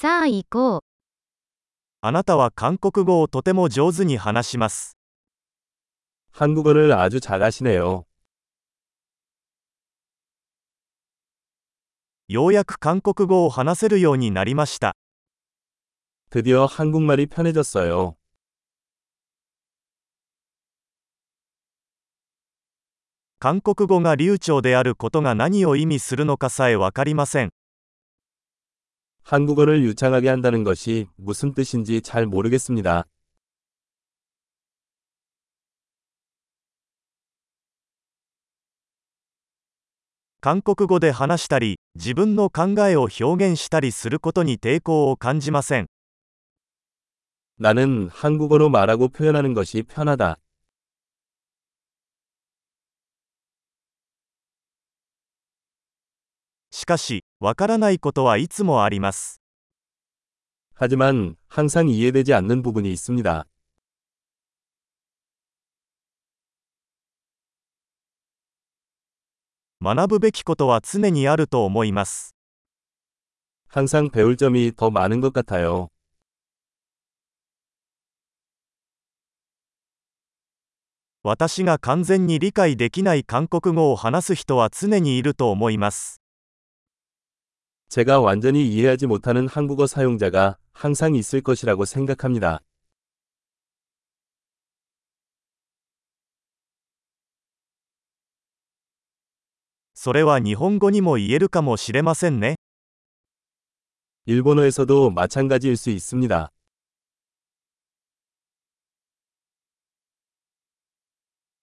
さあ行こう。あなたは韓国語をとても上手に話します。 한국어를 아주 잘하시네요. ようやく韓国語を話せるようになりました。 드디어 한국말이 편해졌어요. 韓国語が流暢であることが何を意味するのかさえわかりません。 한국어를 유창하게 한다는 것이 무슨 뜻인지 잘 모르겠습니다. 韓国語で話したり、自分の考えを表現したりすることに抵抗を感じません。 나는 한국어로 말하고 표현하는 것이 편하다. しかし、わからないことはいつもあります。 하지만 항상 이해되지 않는 부분이 있습니다. 学ぶべきことは常にあると思います。 항상 배울 점이 더 많은 것 같아요. 私が完全に理解できない韓国語を話す人は常にいると思います。 제가 완전히 이해하지 못하는 한국어 사용자가 항상 있을 것이라고 생각합니다. それは日本語にも言えるかもしれませんね。 일본어에서도 마찬가지일 수 있습니다.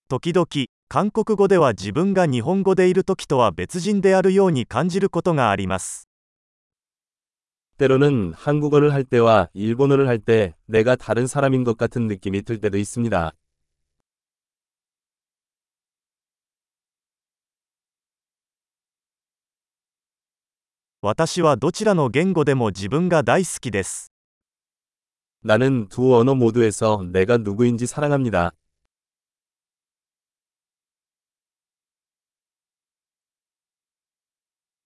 時々、韓国語では自分が日本語でいる時とは別人であるように感じることがあります。 때로는 한국어를 할 때와 일본어를 할 때 내가 다른 사람인 것 같은 느낌이 들 때도 있습니다. 나는 두 언어 모두에서 내가 누구인지 사랑합니다.